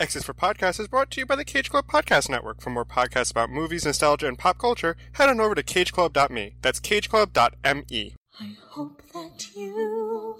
X's for Podcast is brought to you by the Cage Club Podcast Network. For more podcasts about movies, nostalgia, and pop culture, head on over to cageclub.me. That's cageclub.me. I hope that you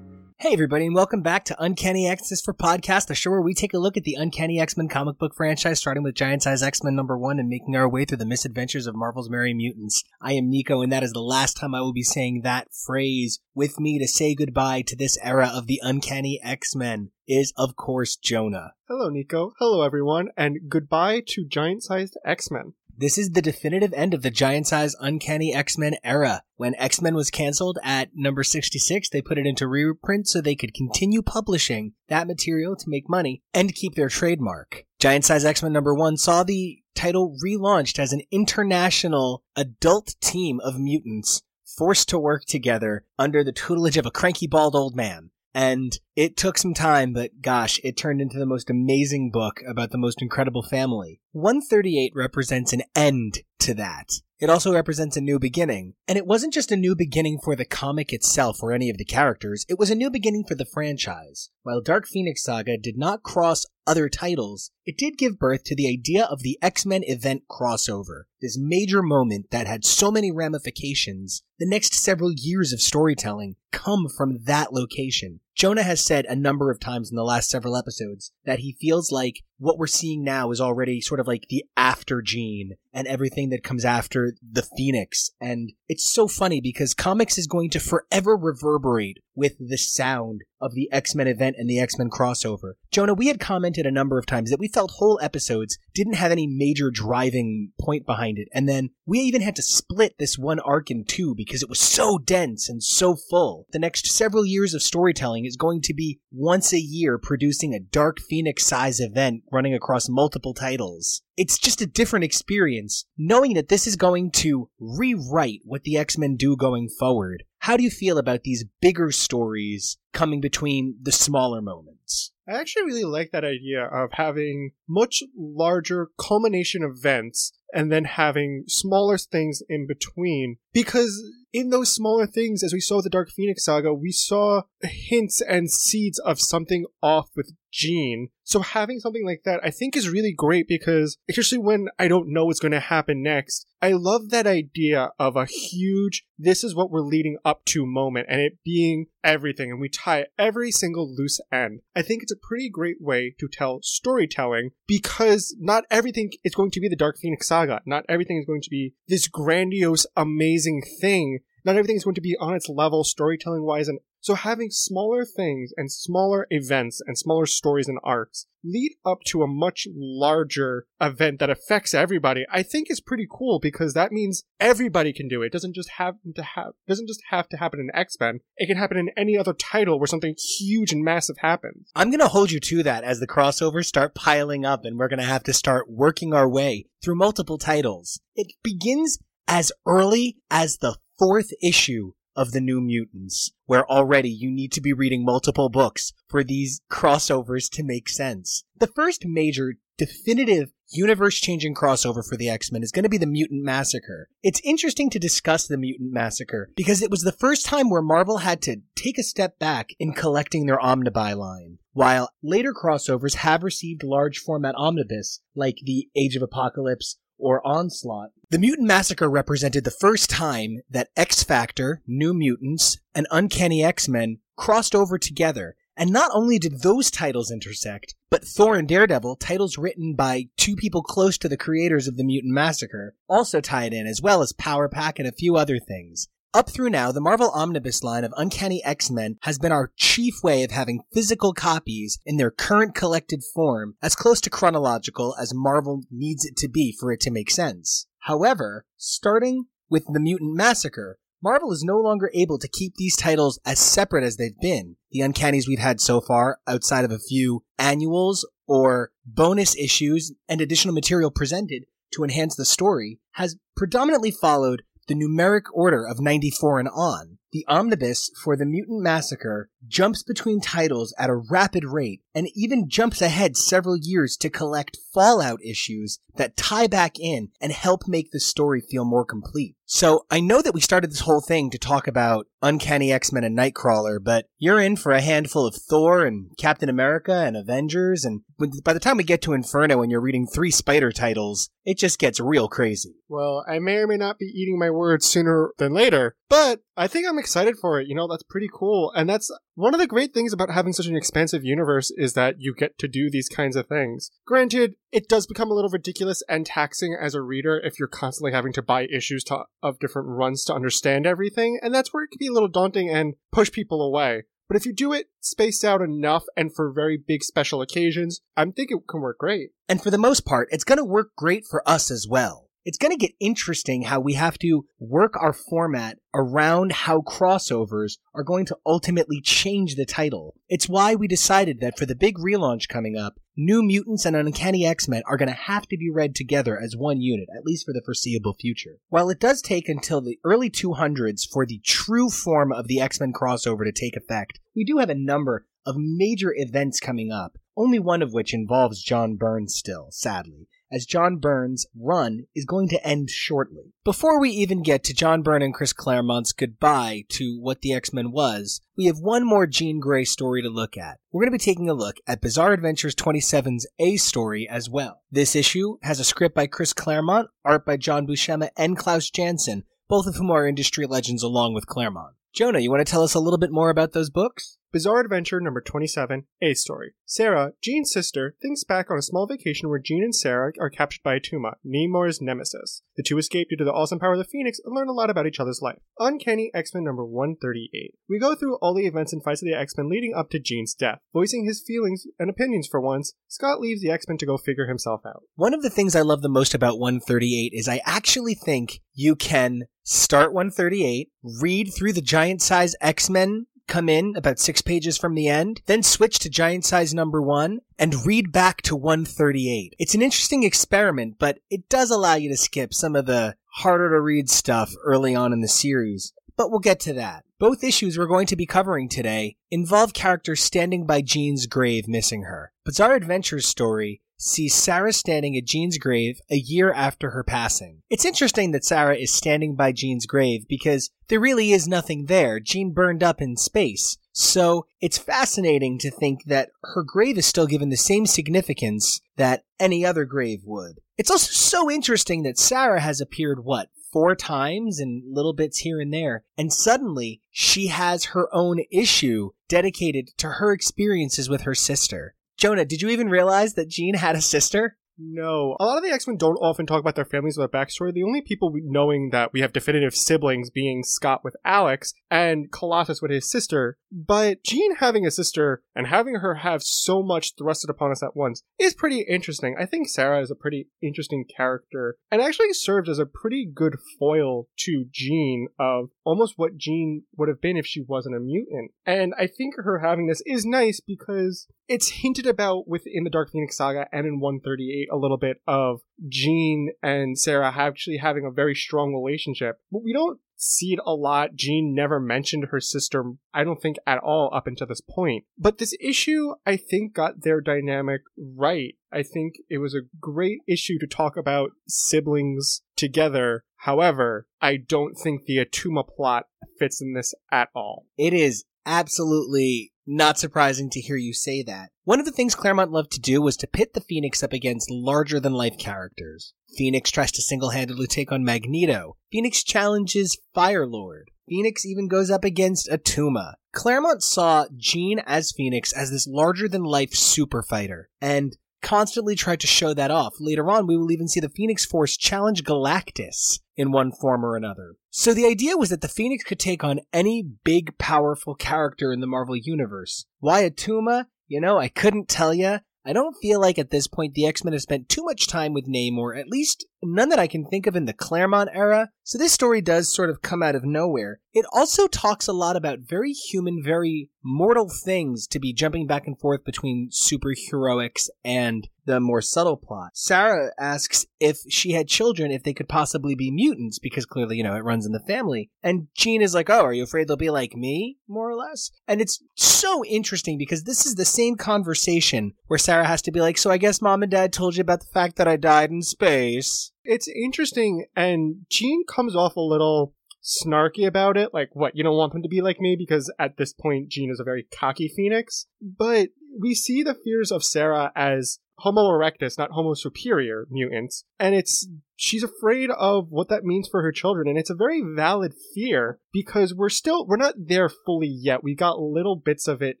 Hey everybody, and welcome back to Uncanny X's for Podcast, the show where we take a look at the Uncanny X-Men comic book franchise, starting with Giant Size X-Men number one and making our way through the misadventures of Marvel's Merry Mutants. I am Nico, and that is the last time I will be saying that phrase. With me to say goodbye to this era of the Uncanny X-Men is, of course, Jonah. Hello, Nico. Hello, everyone, and goodbye to giant sized X Men. This is the definitive end of the giant size uncanny X-Men era. When X-Men was canceled at number 66, they put it into reprint so they could continue publishing that material to make money and keep their trademark. Giant size X-Men number 1 saw the title relaunched as an international adult team of mutants forced to work together under the tutelage of a cranky bald old man. And it took some time, but gosh, it turned into the most amazing book about the most incredible family. 138 represents an end to that. It also represents a new beginning. And it wasn't just a new beginning for the comic itself or any of the characters, it was a new beginning for the franchise. While Dark Phoenix Saga did not cross other titles, it did give birth to the idea of the X-Men event crossover, this major moment that had so many ramifications. The next several years of storytelling come from that location. Jonah has said a number of times in the last several episodes that he feels like what we're seeing now is already sort of like the after gene and everything that comes after the Phoenix. And it's so funny because comics is going to forever reverberate with the sound of the X-Men event and the X-Men crossover. Jonah, we had commented a number of times that we felt whole episodes didn't have any major driving point behind it. And then we even had to split this one arc in two because it was so dense and so full. The next several years of storytelling is going to be once a year producing a Dark Phoenix size event running across multiple titles. It's just a different experience knowing that this is going to rewrite what the X-Men do going forward. How do you feel about these bigger stories coming between the smaller moments? I actually really like that idea of having much larger culmination events and then having smaller things in between. Because in those smaller things, as we saw with the Dark Phoenix saga, we saw hints and seeds of something off with Jean. So having something like that, I think is really great because, especially when I don't know what's going to happen next, I love that idea of a huge, this is what we're leading up to moment and it being everything and we tie every single loose end. I think it's a pretty great way to tell storytelling because not everything is going to be the Dark Phoenix saga. Not everything is going to be this grandiose, amazing thing. Not everything is going to be on its level storytelling wise and so having smaller things and smaller events and smaller stories and arcs lead up to a much larger event that affects everybody, I think is pretty cool because that means everybody can do it. It doesn't just have to have doesn't just have to happen in X-Men. It can happen in any other title where something huge and massive happens. I'm going to hold you to that as the crossovers start piling up and we're going to have to start working our way through multiple titles. It begins as early as the fourth issue of the New Mutants, where already you need to be reading multiple books for these crossovers to make sense. The first major definitive universe changing crossover for the X-Men is going to be the Mutant Massacre. It's interesting to discuss the Mutant Massacre because it was the first time where Marvel had to take a step back in collecting their Omnibuy line. While later crossovers have received large format omnibus, like the Age of Apocalypse or Onslaught. The Mutant Massacre represented the first time that X Factor, New Mutants, and Uncanny X-Men crossed over together. And not only did those titles intersect, but Thor and Daredevil, titles written by two people close to the creators of the Mutant Massacre, also tied in, as well as Power Pack and a few other things. Up through now, the Marvel Omnibus line of Uncanny X-Men has been our chief way of having physical copies in their current collected form as close to chronological as Marvel needs it to be for it to make sense. However, starting with the Mutant Massacre, Marvel is no longer able to keep these titles as separate as they've been. The Uncannies we've had so far, outside of a few annuals or bonus issues and additional material presented to enhance the story, has predominantly followed the numeric order of 94 and on. The omnibus for the Mutant Massacre jumps between titles at a rapid rate and even jumps ahead several years to collect Fallout issues that tie back in and help make the story feel more complete. So I know that we started this whole thing to talk about Uncanny X-Men and Nightcrawler, but you're in for a handful of Thor and Captain America and Avengers, and by the time we get to Inferno and you're reading three Spider titles, it just gets real crazy. Well, I may or may not be eating my words sooner than later, but I think I'm excited for it. You know, that's pretty cool. And that's one of the great things about having such an expansive universe is that you get to do these kinds of things. Granted, it does become a little ridiculous and taxing as a reader if you're constantly having to buy issues to, of different runs to understand everything, and that's where it can be a little daunting and push people away. But if you do it spaced out enough and for very big special occasions, I think it can work great. And for the most part, it's going to work great for us as well it's going to get interesting how we have to work our format around how crossovers are going to ultimately change the title. It's why we decided that for the big relaunch coming up, New Mutants and Uncanny X-Men are going to have to be read together as one unit, at least for the foreseeable future. While it does take until the early 200s for the true form of the X-Men crossover to take effect, we do have a number of major events coming up, only one of which involves John Byrne still, sadly as John Byrne's run is going to end shortly. Before we even get to John Byrne and Chris Claremont's goodbye to what the X-Men was, we have one more Jean Grey story to look at. We're going to be taking a look at Bizarre Adventures 27's A story as well. This issue has a script by Chris Claremont, art by John Buscema and Klaus Janson, both of whom are industry legends along with Claremont. Jonah, you want to tell us a little bit more about those books? Bizarre Adventure number 27, A Story. Sarah, Jean's sister, thinks back on a small vacation where Jean and Sarah are captured by Attuma, Namor's nemesis. The two escape due to the awesome power of the Phoenix and learn a lot about each other's life. Uncanny X-Men number 138. We go through all the events and fights of the X-Men leading up to Jean's death. Voicing his feelings and opinions for once, Scott leaves the X-Men to go figure himself out. One of the things I love the most about 138 is I actually think you can start 138, read through the giant size X-Men come in about six pages from the end, then switch to giant size number one and read back to 138. It's an interesting experiment, but it does allow you to skip some of the harder to read stuff early on in the series. But we'll get to that. Both issues we're going to be covering today involve characters standing by Jean's grave missing her. Bizarre Adventures story sees Sarah standing at Jean's grave a year after her passing. It's interesting that Sarah is standing by Jean's grave because there really is nothing there. Jean burned up in space. So it's fascinating to think that her grave is still given the same significance that any other grave would. It's also so interesting that Sarah has appeared, what, four times in little bits here and there. And suddenly she has her own issue dedicated to her experiences with her sister. Jonah, did you even realize that Jean had a sister? No. A lot of the X Men don't often talk about their families or their backstory. The only people knowing that we have definitive siblings being Scott with Alex and Colossus with his sister. But Jean having a sister and having her have so much thrusted upon us at once is pretty interesting. I think Sarah is a pretty interesting character and actually served as a pretty good foil to Jean of almost what Jean would have been if she wasn't a mutant. And I think her having this is nice because it's hinted about within the Dark Phoenix saga and in 138 a little bit of Jean and Sarah actually having a very strong relationship. But we don't see it a lot. Jean never mentioned her sister, I don't think at all up until this point. But this issue, I think, got their dynamic right. I think it was a great issue to talk about siblings together. However, I don't think the Attuma plot fits in this at all. It is absolutely not surprising to hear you say that. One of the things Claremont loved to do was to pit the Phoenix up against larger than life characters. Phoenix tries to single handedly take on Magneto. Phoenix challenges Firelord. Phoenix even goes up against Attuma. Claremont saw Jean as Phoenix as this larger than life super fighter, and constantly tried to show that off. Later on, we will even see the Phoenix Force challenge Galactus in one form or another. So the idea was that the Phoenix could take on any big, powerful character in the Marvel Universe. Why Attuma? You know, I couldn't tell ya. I don't feel like at this point the X-Men have spent too much time with Namor, at least none that I can think of in the Claremont era. So this story does sort of come out of nowhere. It also talks a lot about very human, very mortal things to be jumping back and forth between superheroics and the more subtle plot. Sarah asks if she had children, if they could possibly be mutants, because clearly, you know, it runs in the family. And Jean is like, Oh, are you afraid they'll be like me? More or less. And it's so interesting because this is the same conversation where Sarah has to be like, So I guess mom and dad told you about the fact that I died in space. It's interesting, and Jean comes off a little snarky about it. Like, what, you don't want them to be like me? Because at this point, Jean is a very cocky phoenix. But we see the fears of Sarah as Homo erectus, not Homo superior mutants. And it's, she's afraid of what that means for her children. And it's a very valid fear because we're still, we're not there fully yet. We got little bits of it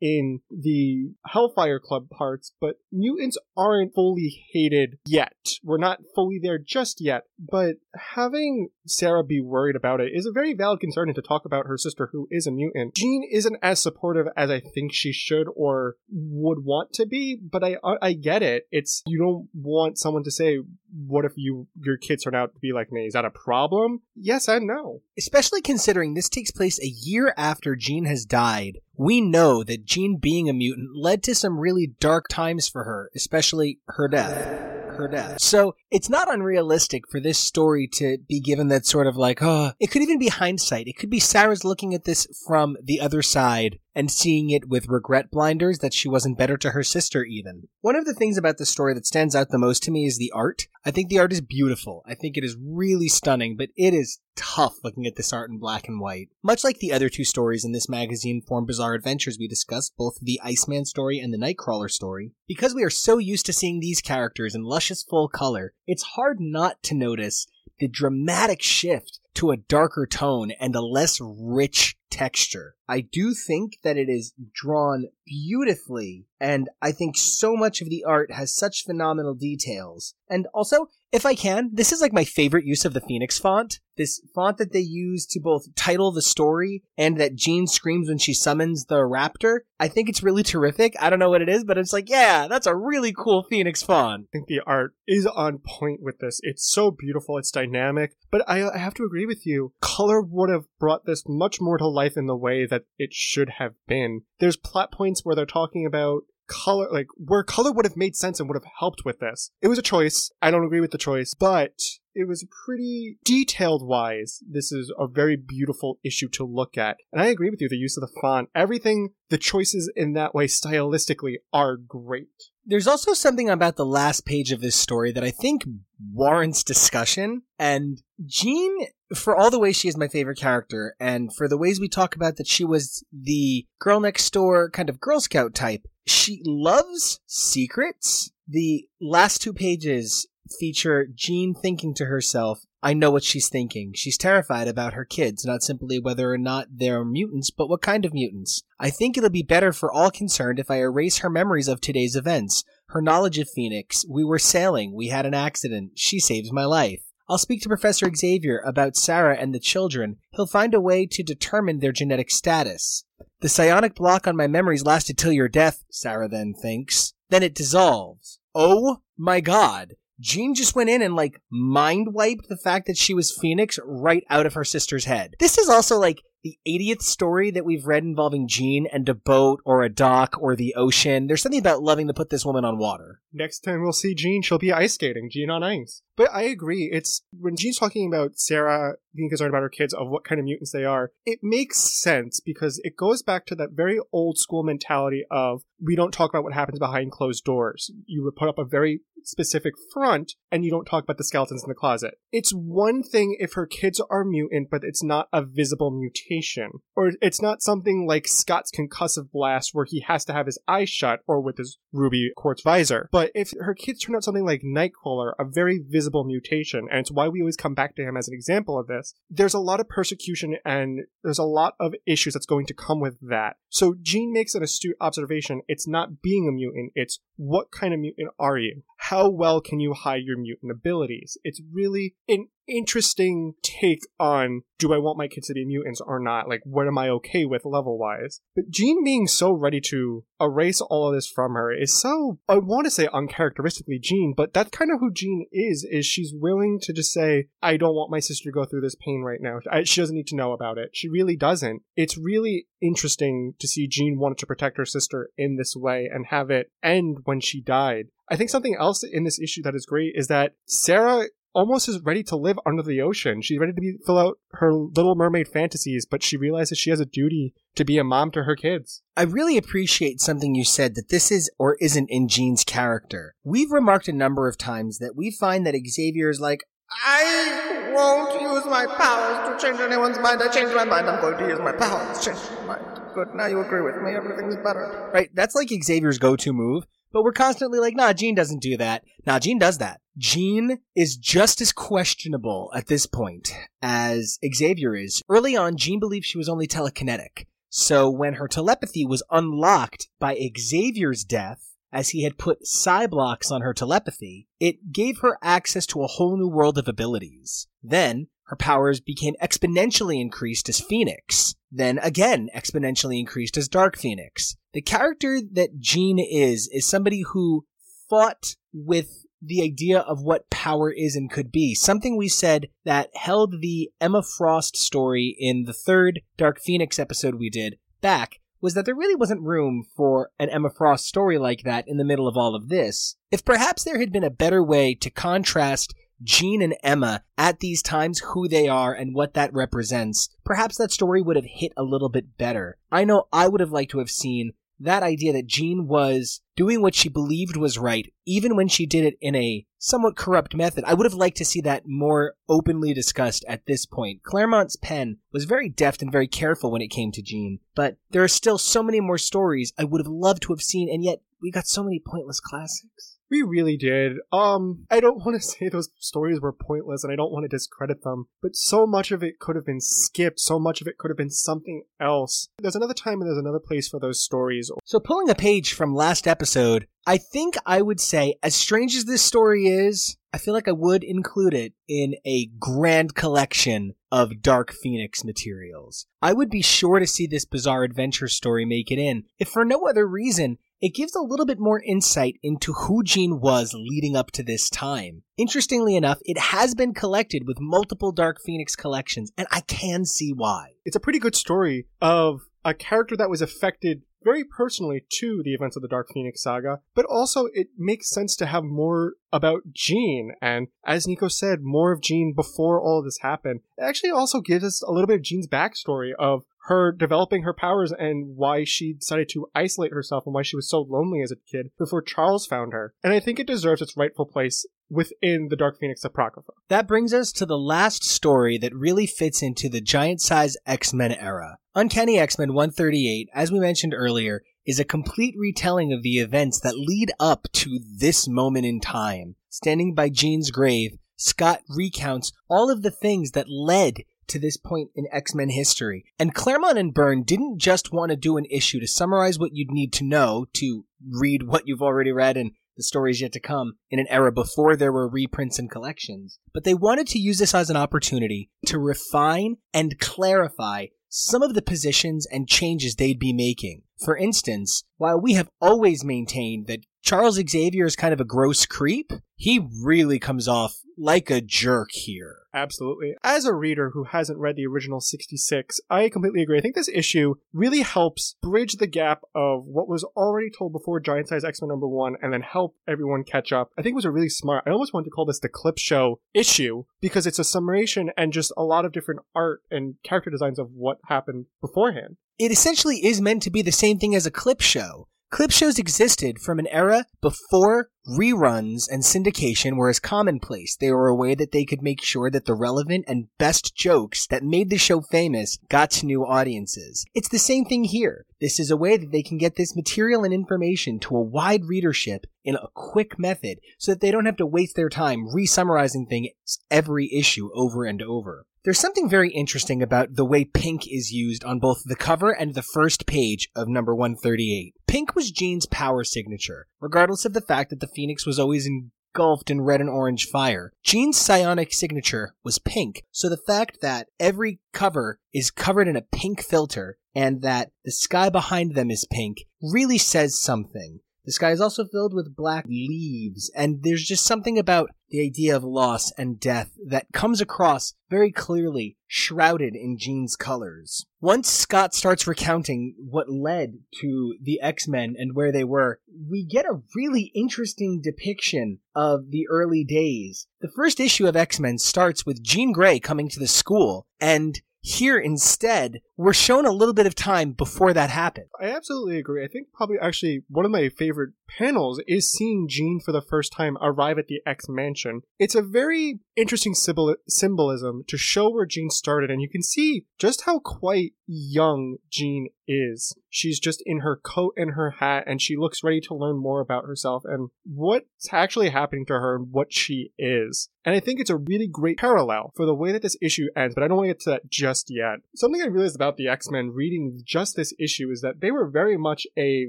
in the Hellfire Club parts, but mutants aren't fully hated yet. We're not fully there just yet, but having Sarah be worried about it is a very valid concern and to talk about her sister who is a mutant. Jean isn't as supportive as I think she should or would want to be, but I I get it. It's you don't want someone to say, "What if you your kids turn out to be like me?" Is that a problem? Yes and no. Especially considering this takes place a year after Jean has died. We know that Jean being a mutant led to some really dark times for her, especially her death her death. So it's not unrealistic for this story to be given that sort of like, oh, it could even be hindsight. It could be Sarah's looking at this from the other side and seeing it with regret blinders that she wasn't better to her sister even. One of the things about the story that stands out the most to me is the art. I think the art is beautiful. I think it is really stunning, but it is tough looking at this art in black and white. Much like the other two stories in this magazine form bizarre adventures we discussed, both the Iceman story and the Nightcrawler story. Because we are so used to seeing these characters in luscious full color, it's hard not to notice the dramatic shift to a darker tone and a less rich texture. I do think that it is drawn beautifully, and I think so much of the art has such phenomenal details. And also, if I can, this is like my favorite use of the Phoenix font. This font that they use to both title the story and that Jean screams when she summons the raptor. I think it's really terrific. I don't know what it is, but it's like, yeah, that's a really cool Phoenix font. I think the art is on point with this. It's so beautiful, it's dynamic, but I, I have to agree with you. Color would have brought this much more to life in the way that it should have been. There's plot points where they're talking about color, like where color would have made sense and would have helped with this. It was a choice. I don't agree with the choice, but it was pretty detailed wise. This is a very beautiful issue to look at. And I agree with you, the use of the font, everything, the choices in that way stylistically are great. There's also something about the last page of this story that I think warrants discussion. And Jean, for all the ways she is my favorite character, and for the ways we talk about that she was the girl next door kind of Girl Scout type, she loves secrets. The last two pages feature Jean thinking to herself, I know what she's thinking. She's terrified about her kids, not simply whether or not they're mutants, but what kind of mutants. I think it'll be better for all concerned if I erase her memories of today's events. Her knowledge of Phoenix. We were sailing. We had an accident. She saves my life. I'll speak to Professor Xavier about Sarah and the children. He'll find a way to determine their genetic status. The psionic block on my memories lasted till your death, Sarah then thinks. Then it dissolves. Oh my god. Jean just went in and like mind wiped the fact that she was Phoenix right out of her sister's head. This is also like the 80th story that we've read involving Jean and a boat or a dock or the ocean. There's something about loving to put this woman on water. Next time we'll see Jean, she'll be ice skating, Jean on ice. But I agree, it's when Jean's talking about Sarah being concerned about her kids of what kind of mutants they are, it makes sense because it goes back to that very old school mentality of we don't talk about what happens behind closed doors. You would put up a very specific front and you don't talk about the skeletons in the closet. It's one thing if her kids are mutant, but it's not a visible mutation. Or it's not something like Scott's concussive blast where he has to have his eyes shut or with his ruby quartz visor. But if her kids turn out something like Nightcrawler, a very visible mutation, and it's why we always come back to him as an example of this, there's a lot of persecution and there's a lot of issues that's going to come with that. So Jean makes an astute observation. It's not being a mutant, it's what kind of mutant are you? How well can you hide your mutant abilities? It's really an interesting take on do I want my kids to be mutants or not? Like, what am I okay with level wise? But Jean being so ready to erase all of this from her is so, I want to say uncharacteristically Jean, but that's kind of who Jean is, is she's willing to just say, I don't want my sister to go through this pain right now. She doesn't need to know about it. She really doesn't. It's really interesting to see Jean wanted to protect her sister in this way and have it end when she died. I think something else in this issue that is great is that Sarah almost is ready to live under the ocean. She's ready to be, fill out her Little Mermaid fantasies, but she realizes she has a duty to be a mom to her kids. I really appreciate something you said that this is or isn't in Jean's character. We've remarked a number of times that we find that Xavier is like, I won't use my powers to change anyone's mind. I changed my mind. I'm going to use my powers to change my mind. Good. Now you agree with me. Everything's better. right? That's like Xavier's go-to move. But we're constantly like, nah, Jean doesn't do that. Nah, Jean does that. Jean is just as questionable at this point as Xavier is. Early on, Jean believed she was only telekinetic. So when her telepathy was unlocked by Xavier's death, as he had put psi-blocks on her telepathy, it gave her access to a whole new world of abilities. Then, her powers became exponentially increased as Phoenix. Then again, exponentially increased as Dark Phoenix. The character that Jean is, is somebody who fought with the idea of what power is and could be. Something we said that held the Emma Frost story in the third Dark Phoenix episode we did back was that there really wasn't room for an Emma Frost story like that in the middle of all of this. If perhaps there had been a better way to contrast Jean and Emma at these times, who they are and what that represents, perhaps that story would have hit a little bit better. I know I would have liked to have seen that idea that Jean was doing what she believed was right, even when she did it in a somewhat corrupt method. I would have liked to see that more openly discussed at this point. Claremont's pen was very deft and very careful when it came to Jean, but there are still so many more stories I would have loved to have seen, and yet we got so many pointless classics. We really did. Um, I don't want to say those stories were pointless and I don't want to discredit them, but so much of it could have been skipped. So much of it could have been something else. There's another time and there's another place for those stories. So, pulling a page from last episode, I think I would say, as strange as this story is, I feel like I would include it in a grand collection of Dark Phoenix materials. I would be sure to see this bizarre adventure story make it in, if for no other reason it gives a little bit more insight into who Jean was leading up to this time. Interestingly enough, it has been collected with multiple Dark Phoenix collections, and I can see why. It's a pretty good story of a character that was affected very personally to the events of the Dark Phoenix saga, but also it makes sense to have more about Jean, and as Nico said, more of Jean before all this happened. It actually also gives us a little bit of Jean's backstory of her developing her powers and why she decided to isolate herself and why she was so lonely as a kid before Charles found her. And I think it deserves its rightful place within the Dark Phoenix Apocrypha. That brings us to the last story that really fits into the giant size X Men era. Uncanny X Men 138, as we mentioned earlier, is a complete retelling of the events that lead up to this moment in time. Standing by Jean's grave, Scott recounts all of the things that led to this point in X Men history. And Claremont and Byrne didn't just want to do an issue to summarize what you'd need to know to read what you've already read and the stories yet to come in an era before there were reprints and collections, but they wanted to use this as an opportunity to refine and clarify some of the positions and changes they'd be making. For instance, while we have always maintained that Charles Xavier is kind of a gross creep, he really comes off like a jerk here. Absolutely. As a reader who hasn't read the original 66, I completely agree. I think this issue really helps bridge the gap of what was already told before Giant Size X Men number one and then help everyone catch up. I think it was a really smart, I almost wanted to call this the clip show issue because it's a summation and just a lot of different art and character designs of what happened beforehand. It essentially is meant to be the same thing as a clip show. Clip shows existed from an era before reruns and syndication were as commonplace. They were a way that they could make sure that the relevant and best jokes that made the show famous got to new audiences. It's the same thing here. This is a way that they can get this material and information to a wide readership in a quick method so that they don't have to waste their time re-summarizing things every issue over and over. There's something very interesting about the way pink is used on both the cover and the first page of number 138. Pink was Jean's power signature, regardless of the fact that the Phoenix was always engulfed in red and orange fire. Jean's psionic signature was pink, so the fact that every cover is covered in a pink filter and that the sky behind them is pink really says something. The sky is also filled with black leaves, and there's just something about the idea of loss and death that comes across very clearly, shrouded in Jean's colors. Once Scott starts recounting what led to the X-Men and where they were, we get a really interesting depiction of the early days. The first issue of X-Men starts with Jean Grey coming to the school, and here instead, we're shown a little bit of time before that happened. I absolutely agree. I think probably actually one of my favorite panels is seeing Jean for the first time arrive at the X Mansion. It's a very interesting symbol- symbolism to show where Jean started, and you can see just how quite young Jean is. She's just in her coat and her hat, and she looks ready to learn more about herself and what's actually happening to her and what she is. And I think it's a really great parallel for the way that this issue ends, but I don't want to get to that just yet. Something I realized about the X Men reading just this issue is that they were very much a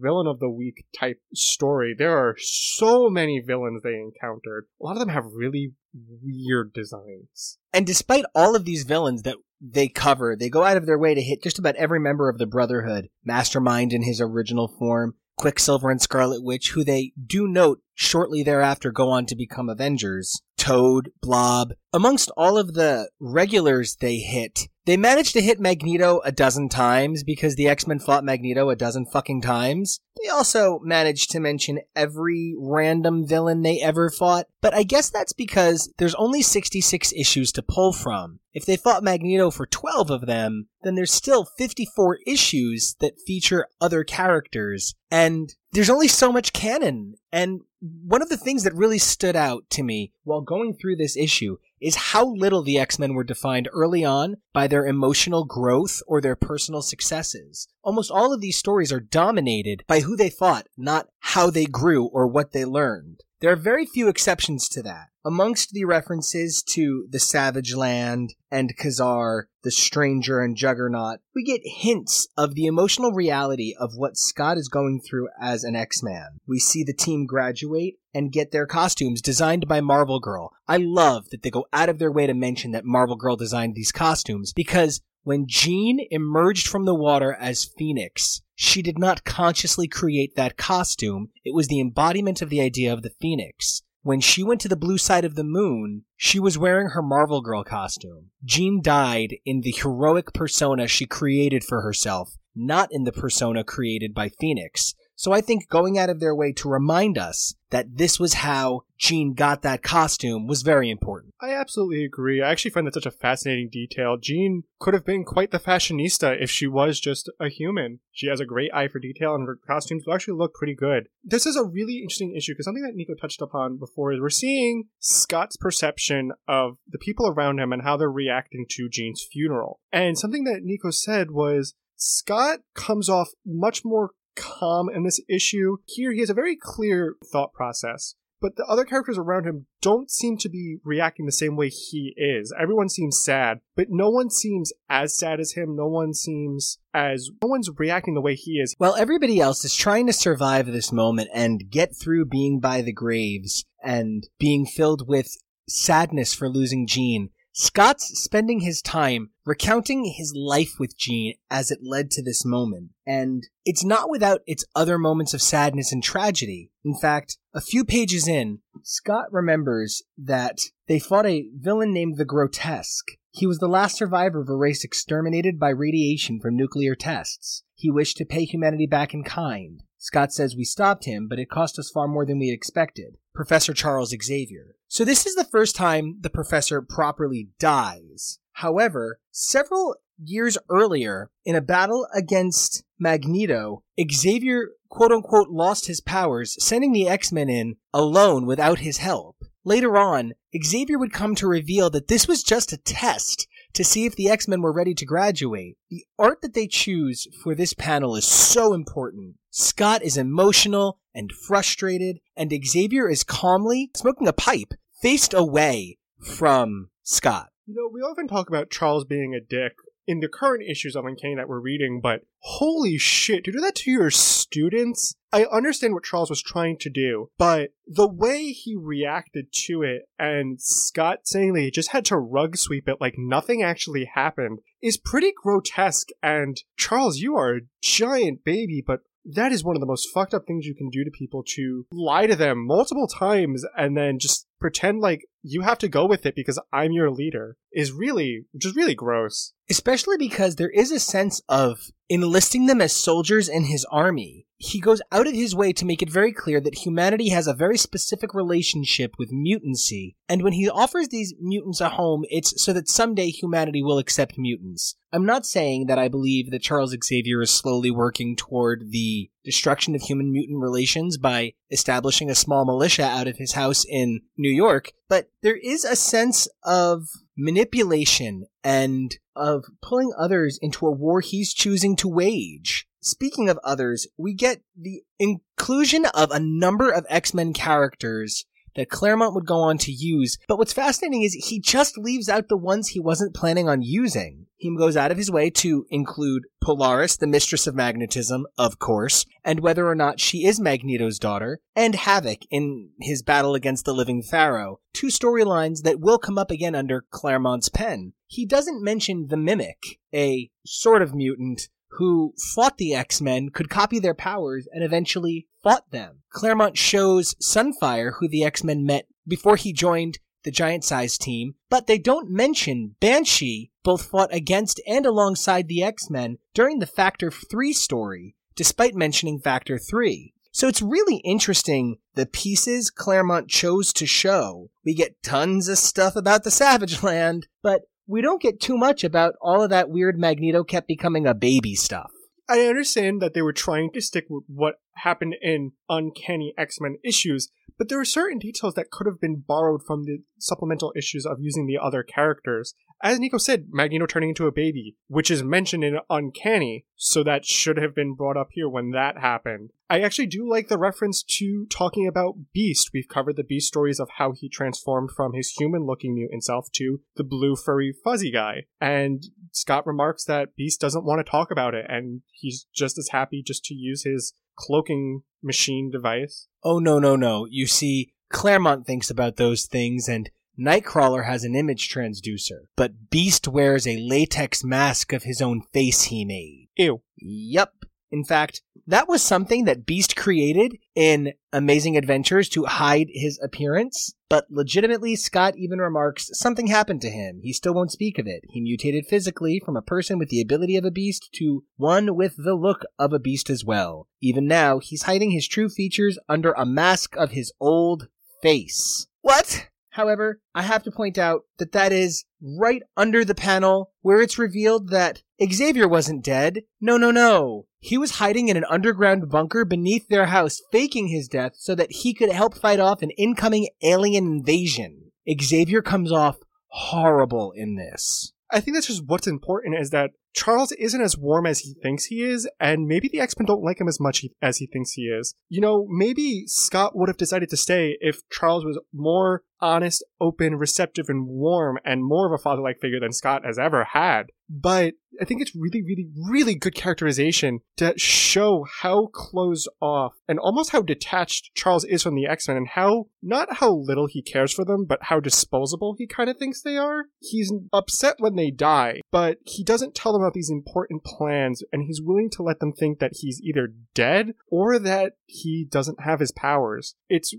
villain of the week type story. There are so many villains they encountered. A lot of them have really weird designs. And despite all of these villains that they cover, they go out of their way to hit just about every member of the Brotherhood. Mastermind in his original form, Quicksilver and Scarlet Witch, who they do note shortly thereafter go on to become Avengers. Toad, Blob, amongst all of the regulars they hit, they managed to hit Magneto a dozen times because the X-Men fought Magneto a dozen fucking times. They also managed to mention every random villain they ever fought, but I guess that's because there's only 66 issues to pull from. If they fought Magneto for 12 of them, then there's still 54 issues that feature other characters, and there's only so much canon. And one of the things that really stood out to me while going through this issue is how little the X-Men were defined early on by their emotional growth or their personal successes. Almost all of these stories are dominated by who they fought, not how they grew or what they learned. There are very few exceptions to that. Amongst the references to the Savage Land and Ka-Zar, the Stranger and Juggernaut, we get hints of the emotional reality of what Scott is going through as an X-Man. We see the team graduate and get their costumes designed by Marvel Girl. I love that they go out of their way to mention that Marvel Girl designed these costumes because when Jean emerged from the water as Phoenix, she did not consciously create that costume. It was the embodiment of the idea of the Phoenix. When she went to the blue side of the moon, she was wearing her Marvel Girl costume. Jean died in the heroic persona she created for herself, not in the persona created by Phoenix. So I think going out of their way to remind us that this was how Jean got that costume was very important. I absolutely agree. I actually find that such a fascinating detail. Jean could have been quite the fashionista if she was just a human. She has a great eye for detail and her costumes will actually look pretty good. This is a really interesting issue because something that Nico touched upon before is we're seeing Scott's perception of the people around him and how they're reacting to Jean's funeral. And something that Nico said was Scott comes off much more calm in this issue. Here, he has a very clear thought process, but the other characters around him don't seem to be reacting the same way he is. Everyone seems sad, but no one seems as sad as him. No one seems as, no one's reacting the way he is. While everybody else is trying to survive this moment and get through being by the graves and being filled with sadness for losing Jean, Scott's spending his time recounting his life with Jean as it led to this moment. And it's not without its other moments of sadness and tragedy. In fact, a few pages in, Scott remembers that they fought a villain named the Grotesque. He was the last survivor of a race exterminated by radiation from nuclear tests. He wished to pay humanity back in kind. Scott says we stopped him, but it cost us far more than we expected. Professor Charles Xavier. So this is the first time the professor properly dies. However, several years earlier, in a battle against Magneto, Xavier quote unquote lost his powers, sending the X-Men in alone without his help. Later on, Xavier would come to reveal that this was just a test to see if the X-Men were ready to graduate. The art that they choose for this panel is so important. Scott is emotional and frustrated, and Xavier is calmly smoking a pipe faced away from Scott. You know, we often talk about Charles being a dick in the current issues of Uncanny that we're reading, but holy shit, to do that to your students? I understand what Charles was trying to do, but the way he reacted to it and Scott saying that he just had to rug sweep it like nothing actually happened is pretty grotesque. And Charles, you are a giant baby, but that is one of the most fucked up things you can do to people to lie to them multiple times and then just pretend like you have to go with it because I'm your leader is really just really gross. Especially because there is a sense of enlisting them as soldiers in his army. He goes out of his way to make it very clear that humanity has a very specific relationship with mutancy, and when he offers these mutants a home, it's so that someday humanity will accept mutants. I'm not saying that I believe that Charles Xavier is slowly working toward the destruction of human mutant relations by establishing a small militia out of his house in New York, but there is a sense of manipulation and of pulling others into a war he's choosing to wage. Speaking of others, we get the inclusion of a number of X-Men characters that Claremont would go on to use. But what's fascinating is he just leaves out the ones he wasn't planning on using. He goes out of his way to include Polaris, the mistress of magnetism, of course, and whether or not she is Magneto's daughter, and Havok in his battle against the living Pharaoh. Two storylines that will come up again under Claremont's pen. He doesn't mention the Mimic, a sort of mutant who fought the X-Men, could copy their powers, and eventually fought them. Claremont shows Sunfire, who the X-Men met before he joined the giant sized team, but they don't mention Banshee both fought against and alongside the X-Men during the Factor 3 story, despite mentioning Factor 3. So it's really interesting the pieces Claremont chose to show. We get tons of stuff about the Savage Land, but we don't get too much about all of that weird Magneto kept becoming a baby stuff. I understand that they were trying to stick with what happened in Uncanny X Men issues, but there were certain details that could have been borrowed from the supplemental issues of using the other characters. As Nico said, Magneto turning into a baby, which is mentioned in Uncanny, so that should have been brought up here when that happened. I actually do like the reference to talking about Beast. We've covered the Beast stories of how he transformed from his human looking mutant self to the blue furry fuzzy guy. And Scott remarks that Beast doesn't want to talk about it, and he's just as happy just to use his cloaking machine device. Oh, no, no, no. You see, Claremont thinks about those things, and Nightcrawler has an image transducer, but Beast wears a latex mask of his own face he made. Ew. Yep. In fact, that was something that Beast created in Amazing Adventures to hide his appearance. But legitimately, Scott even remarks something happened to him. He still won't speak of it. He mutated physically from a person with the ability of a beast to one with the look of a beast as well. Even now, he's hiding his true features under a mask of his old face. What? However, I have to point out that that is right under the panel where it's revealed that Xavier wasn't dead. No, no, no. He was hiding in an underground bunker beneath their house, faking his death so that he could help fight off an incoming alien invasion. Xavier comes off horrible in this. I think that's just what's important is that Charles isn't as warm as he thinks he is, and maybe the X Men don't like him as much as he thinks he is. You know, maybe Scott would have decided to stay if Charles was more honest, open, receptive, and warm, and more of a father like figure than Scott has ever had. But I think it's really, really, really good characterization to show how closed off and almost how detached Charles is from the X Men and how, not how little he cares for them, but how disposable he kind of thinks they are. He's upset when they die, but he doesn't tell them about these important plans and he's willing to let them think that he's either dead or that he doesn't have his powers. It's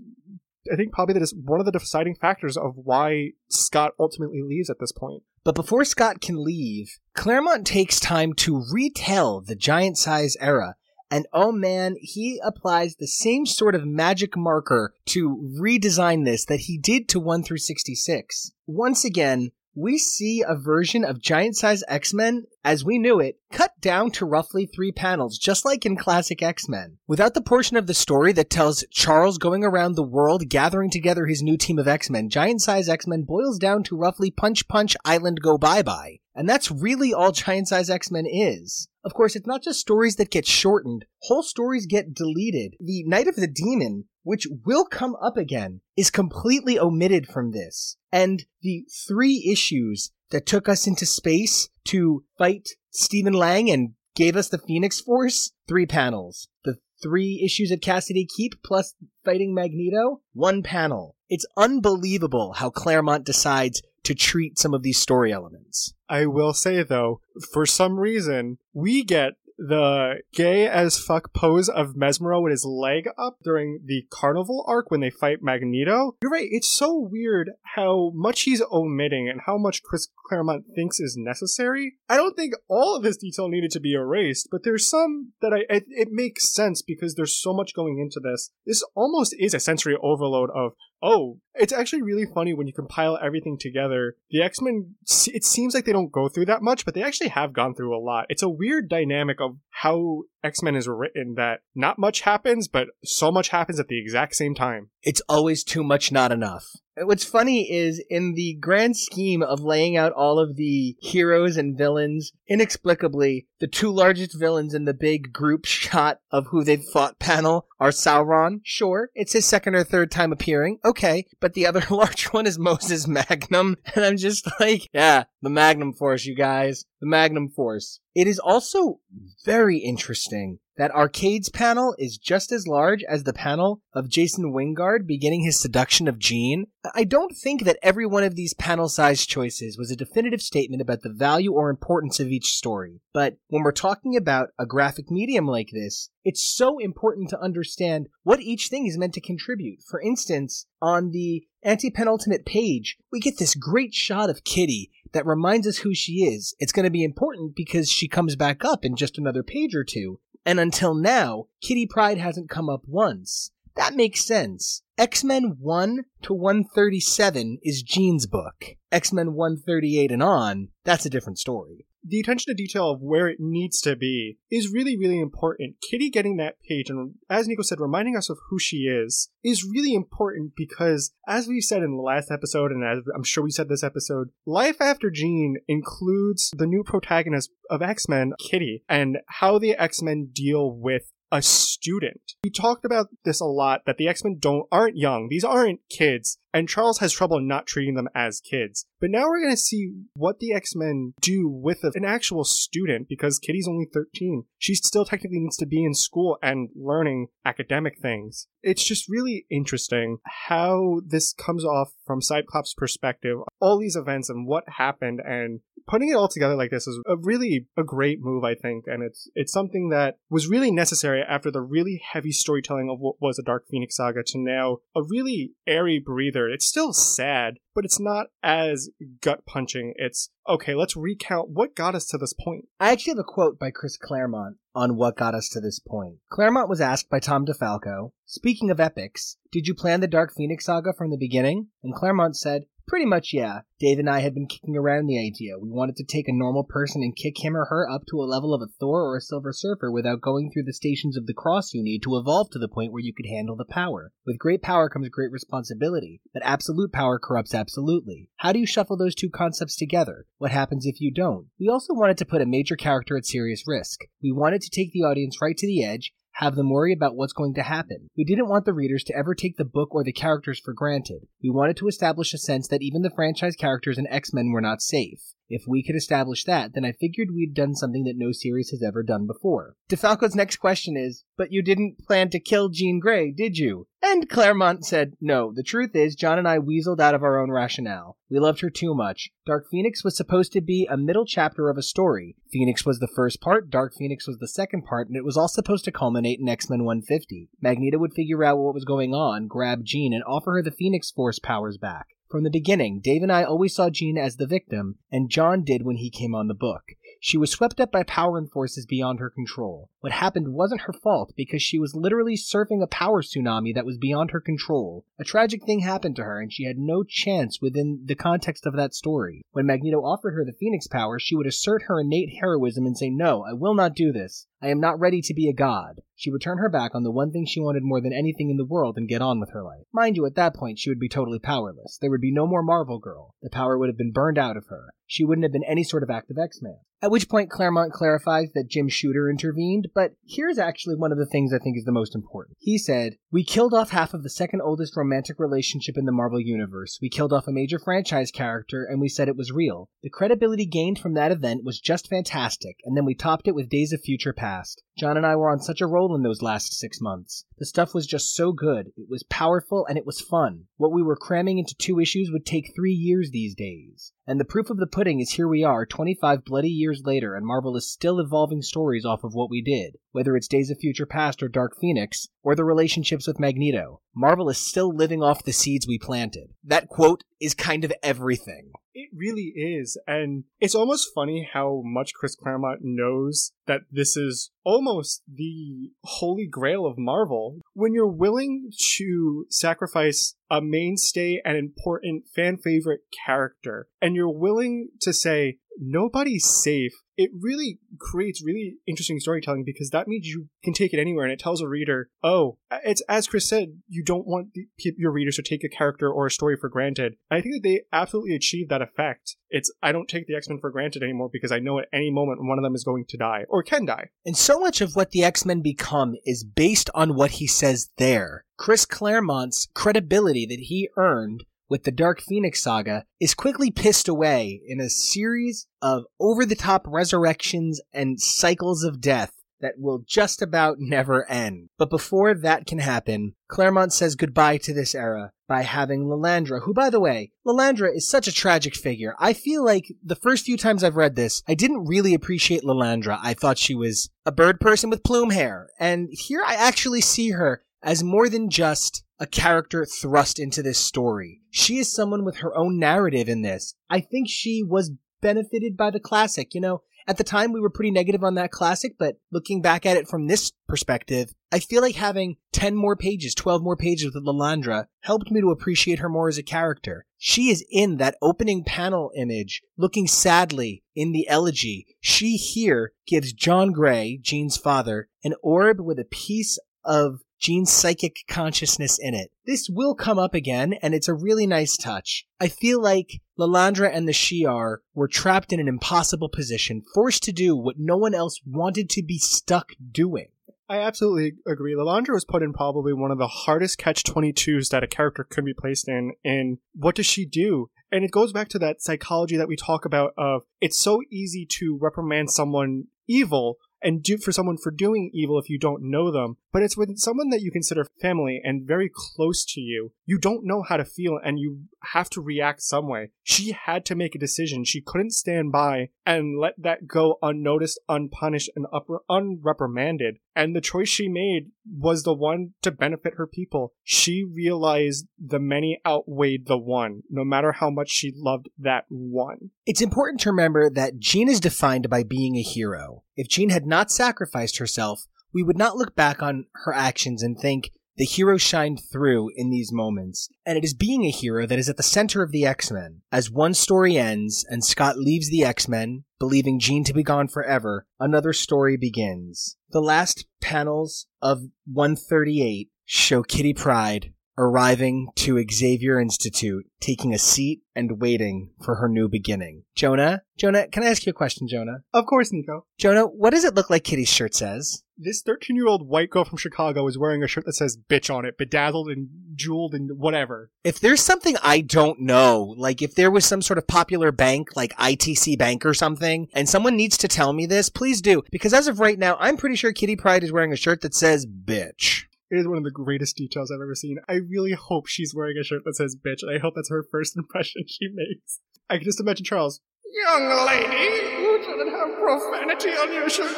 I think probably that is one of the deciding factors of why Scott ultimately leaves at this point. But before Scott can leave, Claremont takes time to retell the giant size era. And oh man, he applies the same sort of magic marker to redesign this that he did to 1 through 66. Once again, we see a version of giant size X-Men as we knew it cut down to roughly three panels, just like in classic X-Men. Without the portion of the story that tells Charles going around the world gathering together his new team of X-Men, giant size X-Men boils down to roughly punch punch island go bye bye. And that's really all Giant Size X-Men is. Of course, it's not just stories that get shortened, whole stories get deleted. The Night of the Demon, which will come up again, is completely omitted from this. And the three issues that took us into space to fight Steven Lang and gave us the Phoenix Force, three panels. The three issues at Cassidy Keep plus fighting Magneto, one panel. It's unbelievable how Claremont decides to treat some of these story elements. I will say though, for some reason, we get the gay as fuck pose of Mesmero with his leg up during the carnival arc when they fight Magneto. You're right, it's so weird how much he's omitting and how much Chris Claremont thinks is necessary. I don't think all of this detail needed to be erased, but there's some that I it, it makes sense because there's so much going into this. This almost is a sensory overload of oh, it's actually really funny when you compile everything together. The X Men, it seems like they don't go through that much, but they actually have gone through a lot. It's a weird dynamic of how X Men is written that not much happens, but so much happens at the exact same time. It's always too much, not enough. What's funny is in the grand scheme of laying out all of the heroes and villains, inexplicably, the two largest villains in the big group shot of who they've fought panel are Sauron. Sure, it's his second or third time appearing. Okay. But the other large one is Moses Magnum. And I'm just like, yeah, the Magnum Force, you guys. The Magnum Force. It is also very interesting that Arcade's panel is just as large as the panel of Jason Wyngarde beginning his seduction of Jean. I don't think that every one of these panel size choices was a definitive statement about the value or importance of each story. But when we're talking about a graphic medium like this, it's so important to understand what each thing is meant to contribute. For instance, on the antepenultimate page, we get this great shot of Kitty that reminds us who she is. It's going to be important because she comes back up in just another page or two. And until now, Kitty Pryde hasn't come up once. That makes sense. X-Men 1 to 137 is Jean's book. X-Men 138 and on, that's a different story the attention to detail of where it needs to be is really, really important. Kitty getting that page and, as Nico said, reminding us of who she is is really important because, as we said in the last episode, and as I'm sure we said this episode, Life After Jean includes the new protagonist of X Men, Kitty, and how the X Men deal with a student. We talked about this a lot that the X-Men don't aren't young. These aren't kids, and Charles has trouble not treating them as kids. But now we're going to see what the X-Men do with an actual student because Kitty's only 13. She still technically needs to be in school and learning academic things. It's just really interesting how this comes off from Cyclops' perspective, all these events and what happened and putting it all together like this is a really a great move, I think, and it's it's something that was really necessary after the really heavy storytelling of what was a Dark Phoenix saga to now a really airy breather. It's still sad, but it's not as gut punching. It's okay, let's recount what got us to this point. I actually have a quote by Chris Claremont on what got us to this point. Claremont was asked by Tom DeFalco, speaking of epics, did you plan the Dark Phoenix saga from the beginning? And Claremont said, Pretty much, yeah. Dave and I had been kicking around the idea. We wanted to take a normal person and kick him or her up to a level of a Thor or a Silver Surfer without going through the stations of the cross you need to evolve to the point where you could handle the power. With great power comes great responsibility, but absolute power corrupts absolutely. How do you shuffle those two concepts together? What happens if you don't? We also wanted to put a major character at serious risk. We wanted to take the audience right to the edge have them worry about what's going to happen. We didn't want the readers to ever take the book or the characters for granted. We wanted to establish a sense that even the franchise characters in X-Men were not safe. If we could establish that, then I figured we'd done something that no series has ever done before. DeFalco's next question is, but you didn't plan to kill Jean Grey, did you? And Claremont said, no, the truth is, John and I weaseled out of our own rationale. We loved her too much. Dark Phoenix was supposed to be a middle chapter of a story. Phoenix was the first part, Dark Phoenix was the second part, and it was all supposed to culminate in X-Men 150. Magneto would figure out what was going on, grab Jean, and offer her the Phoenix Force powers back. From the beginning, Dave and I always saw Jean as the victim, and John did when he came on the book. She was swept up by power and forces beyond her control. What happened wasn't her fault because she was literally surfing a power tsunami that was beyond her control. A tragic thing happened to her and she had no chance within the context of that story. When Magneto offered her the Phoenix power, she would assert her innate heroism and say, No, I will not do this. I am not ready to be a god. She would turn her back on the one thing she wanted more than anything in the world and get on with her life. Mind you, at that point, she would be totally powerless. There would be no more Marvel Girl. The power would have been burned out of her. She wouldn't have been any sort of active X-Man. At which point, Claremont clarifies that Jim Shooter intervened, but here's actually one of the things I think is the most important. He said, We killed off half of the second oldest romantic relationship in the Marvel Universe. We killed off a major franchise character, and we said it was real. The credibility gained from that event was just fantastic, and then we topped it with Days of Future Past. John and I were on such a roll in those last six months. The stuff was just so good. It was powerful and it was fun. What we were cramming into two issues would take three years these days. And the proof of the pudding is here we are, 25 bloody years later, and Marvel is still evolving stories off of what we did. Whether it's Days of Future Past or Dark Phoenix, or the relationships with Magneto, Marvel is still living off the seeds we planted. That quote is kind of everything. It really is. And it's almost funny how much Chris Claremont knows that this is almost the holy grail of Marvel. When you're willing to sacrifice a mainstay and important fan favorite character, and you're willing to say, nobody's safe it really creates really interesting storytelling because that means you can take it anywhere and it tells a reader, oh, it's as Chris said, you don't want the, your readers to take a character or a story for granted. I think that they absolutely achieve that effect. It's I don't take the X Men for granted anymore because I know at any moment one of them is going to die or can die. And so much of what the X Men become is based on what he says there. Chris Claremont's credibility that he earned with the Dark Phoenix saga is quickly pissed away in a series of over the top resurrections and cycles of death that will just about never end. But before that can happen, Claremont says goodbye to this era by having Lilandra, who, by the way, Lilandra is such a tragic figure. I feel like the first few times I've read this, I didn't really appreciate Lilandra. I thought she was a bird person with plume hair. And here I actually see her as more than just a character thrust into this story. She is someone with her own narrative in this. I think she was benefited by the classic. You know, at the time we were pretty negative on that classic, but looking back at it from this perspective, I feel like having 10 more pages, 12 more pages with Lilandra helped me to appreciate her more as a character. She is in that opening panel image, looking sadly in the elegy. She here gives John Grey, Jean's father, an orb with a piece of Jean's psychic consciousness in it. This will come up again, and it's a really nice touch. I feel like Lilandra and the Shi'ar were trapped in an impossible position, forced to do what no one else wanted to be stuck doing. I absolutely agree. Lilandra was put in probably one of the hardest catch 22s that a character could be placed in. And what does she do? And it goes back to that psychology that we talk about of it's so easy to reprimand someone evil and do for someone for doing evil if you don't know them. But it's with someone that you consider family and very close to you. You don't know how to feel and you have to react some way. She had to make a decision. She couldn't stand by and let that go unnoticed, unpunished, and up- unreprimanded. And the choice she made was the one to benefit her people. She realized the many outweighed the one, no matter how much she loved that one. It's important to remember that Jean is defined by being a hero. If Jean had not sacrificed herself, we would not look back on her actions and think, the hero shined through in these moments, and it is being a hero that is at the center of the X-Men. As one story ends and Scott leaves the X-Men, believing Jean to be gone forever, another story begins. The last panels of 138 show Kitty Pryde arriving to Xavier Institute, taking a seat and waiting for her new beginning. Jonah, Jonah, can I ask you a question, Jonah? Of course, Nico. Jonah, what does it look like Kitty's shirt says? This 13 year old white girl from Chicago is wearing a shirt that says bitch on it, bedazzled and jeweled and whatever. If there's something I don't know, like if there was some sort of popular bank like ITC Bank or something, and someone needs to tell me this, please do. Because as of right now, I'm pretty sure Kitty Pryde is wearing a shirt that says bitch. It is one of the greatest details I've ever seen. I really hope she's wearing a shirt that says bitch, and I hope that's her first impression she makes. I can just imagine Charles. Young lady, you shouldn't have profanity on your shirt.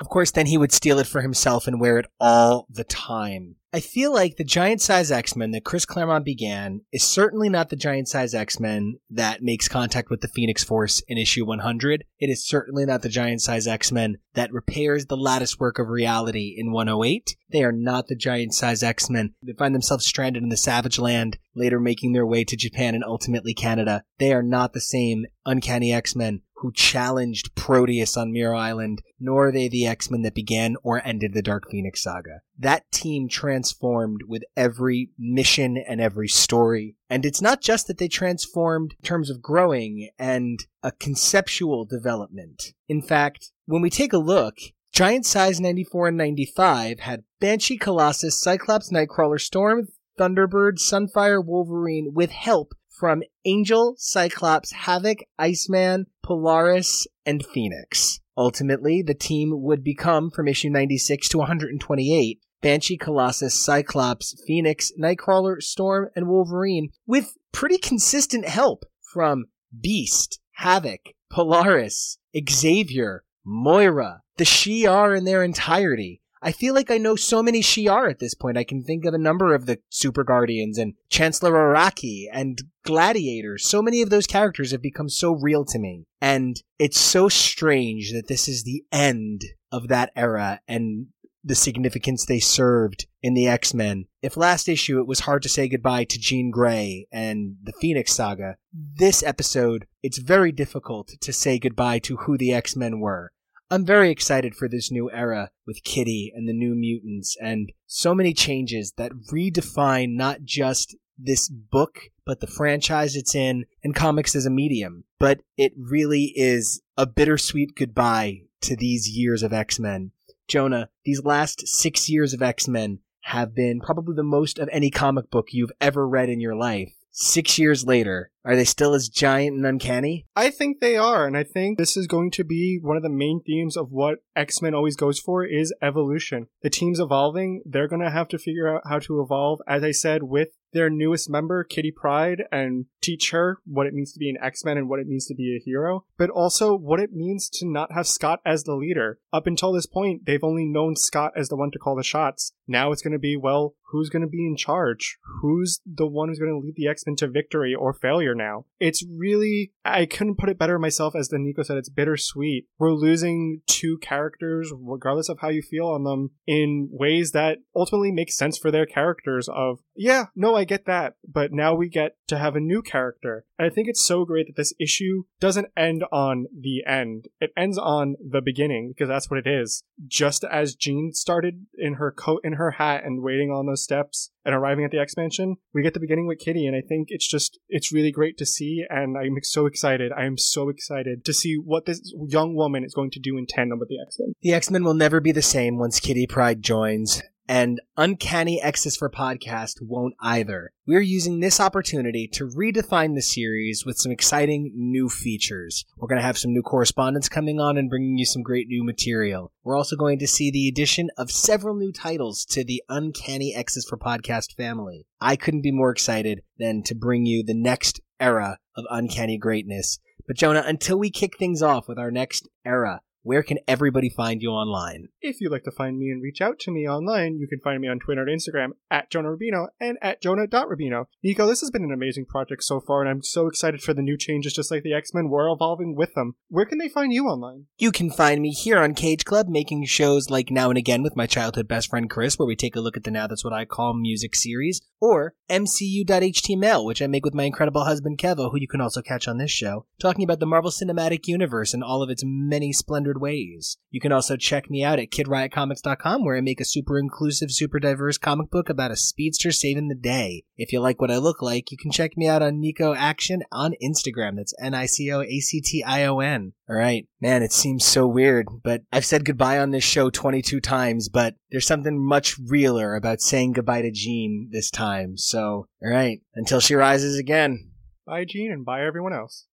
Of course, then he would steal it for himself and wear it all the time. I feel like the giant size X Men that Chris Claremont began is certainly not the giant size X Men that makes contact with the Phoenix Force in issue 100. It is certainly not the giant size X Men that repairs the lattice work of reality in 108. They are not the giant size X Men that find themselves stranded in the Savage Land, later making their way to Japan and ultimately Canada. They are not the same uncanny X Men who challenged Proteus on Muir Island, nor are they the X-Men that began or ended the Dark Phoenix saga. That team transformed with every mission and every story. And it's not just that they transformed in terms of growing and a conceptual development. In fact, when we take a look, Giant Size 94 and 95 had Banshee, Colossus, Cyclops, Nightcrawler, Storm, Thunderbird, Sunfire, Wolverine with help from Angel, Cyclops, Havok, Iceman, Polaris, and Phoenix. Ultimately, the team would become, from issue 96 to 128, Banshee, Colossus, Cyclops, Phoenix, Nightcrawler, Storm, and Wolverine, with pretty consistent help from Beast, Havok, Polaris, Xavier, Moira, the Shi'ar in their entirety. I feel like I know so many Shi'ar at this point. I can think of a number of the Super Guardians and Chancellor Araki and Gladiator. So many of those characters have become so real to me. And it's so strange that this is the end of that era and the significance they served in the X-Men. If last issue it was hard to say goodbye to Jean Grey and the Phoenix Saga, this episode it's very difficult to say goodbye to who the X-Men were. I'm very excited for this new era with Kitty and the New Mutants and so many changes that redefine not just this book, but the franchise it's in and comics as a medium. But it really is a bittersweet goodbye to these years of X-Men. Jonah, these last six years of X-Men have been probably the most of any comic book you've ever read in your life. Six years later, are they still as giant and uncanny? I think they are, and I think this is going to be one of the main themes of what X-Men always goes for is evolution. The team's evolving, they're going to have to figure out how to evolve, as I said, with their newest member, Kitty Pryde, and teach her what it means to be an X-Men and what it means to be a hero, but also what it means to not have Scott as the leader. Up until this point, they've only known Scott as the one to call the shots. Now it's going to be, well, who's going to be in charge? Who's the one who's going to lead the X-Men to victory or failure now? It's really, I couldn't put it better myself as the Nico said, it's bittersweet. We're losing two characters, regardless of how you feel on them, in ways that ultimately make sense for their characters of, yeah, no, I get that, but now we get to have a new character. And I think it's so great that this issue doesn't end on the end. It ends on the beginning, because that's what it is. Just as Jean started in her coat and her hat and waiting on those steps and arriving at the expansion, we get the beginning with Kitty, and I think it's just, it's really great to see, and I'm so excited. I am so excited to see what this young woman is going to do in tandem with the X-Men. The X-Men will never be the same once Kitty Pryde joins. And Uncanny X's for Podcast won't either. We're using this opportunity to redefine the series with some exciting new features. We're going to have some new correspondents coming on and bringing you some great new material. We're also going to see the addition of several new titles to the Uncanny X's for Podcast family. I couldn't be more excited than to bring you the next era of Uncanny Greatness. But Jonah, until we kick things off with our next era, where can everybody find you online? If you'd like to find me and reach out to me online, you can find me on Twitter and Instagram at Jonah Rubino and at Jonah.Rubino. Nico, this has been an amazing project so far, and I'm so excited for the new changes just like the X-Men. We're evolving with them. Where can they find you online? You can find me here on Cage Club making shows like Now and Again with my childhood best friend Chris, where we take a look at the Now That's What I Call music series, or MCU.html, which I make with my incredible husband Kevo, who you can also catch on this show, talking about the Marvel Cinematic Universe and all of its many splendid ways. You can also check me out at KidRiotComics.com, where I make a super inclusive, super diverse comic book about a speedster saving the day. If you like what I look like, you can check me out on Nico Action on Instagram. That's N-I-C-O-A-C-T-I-O-N. All right. Man, it seems so weird, but I've said goodbye on this show 22 times, but there's something much realer about saying goodbye to Jean this time. So, all right. Until she rises again. Bye, Jean, and bye everyone else.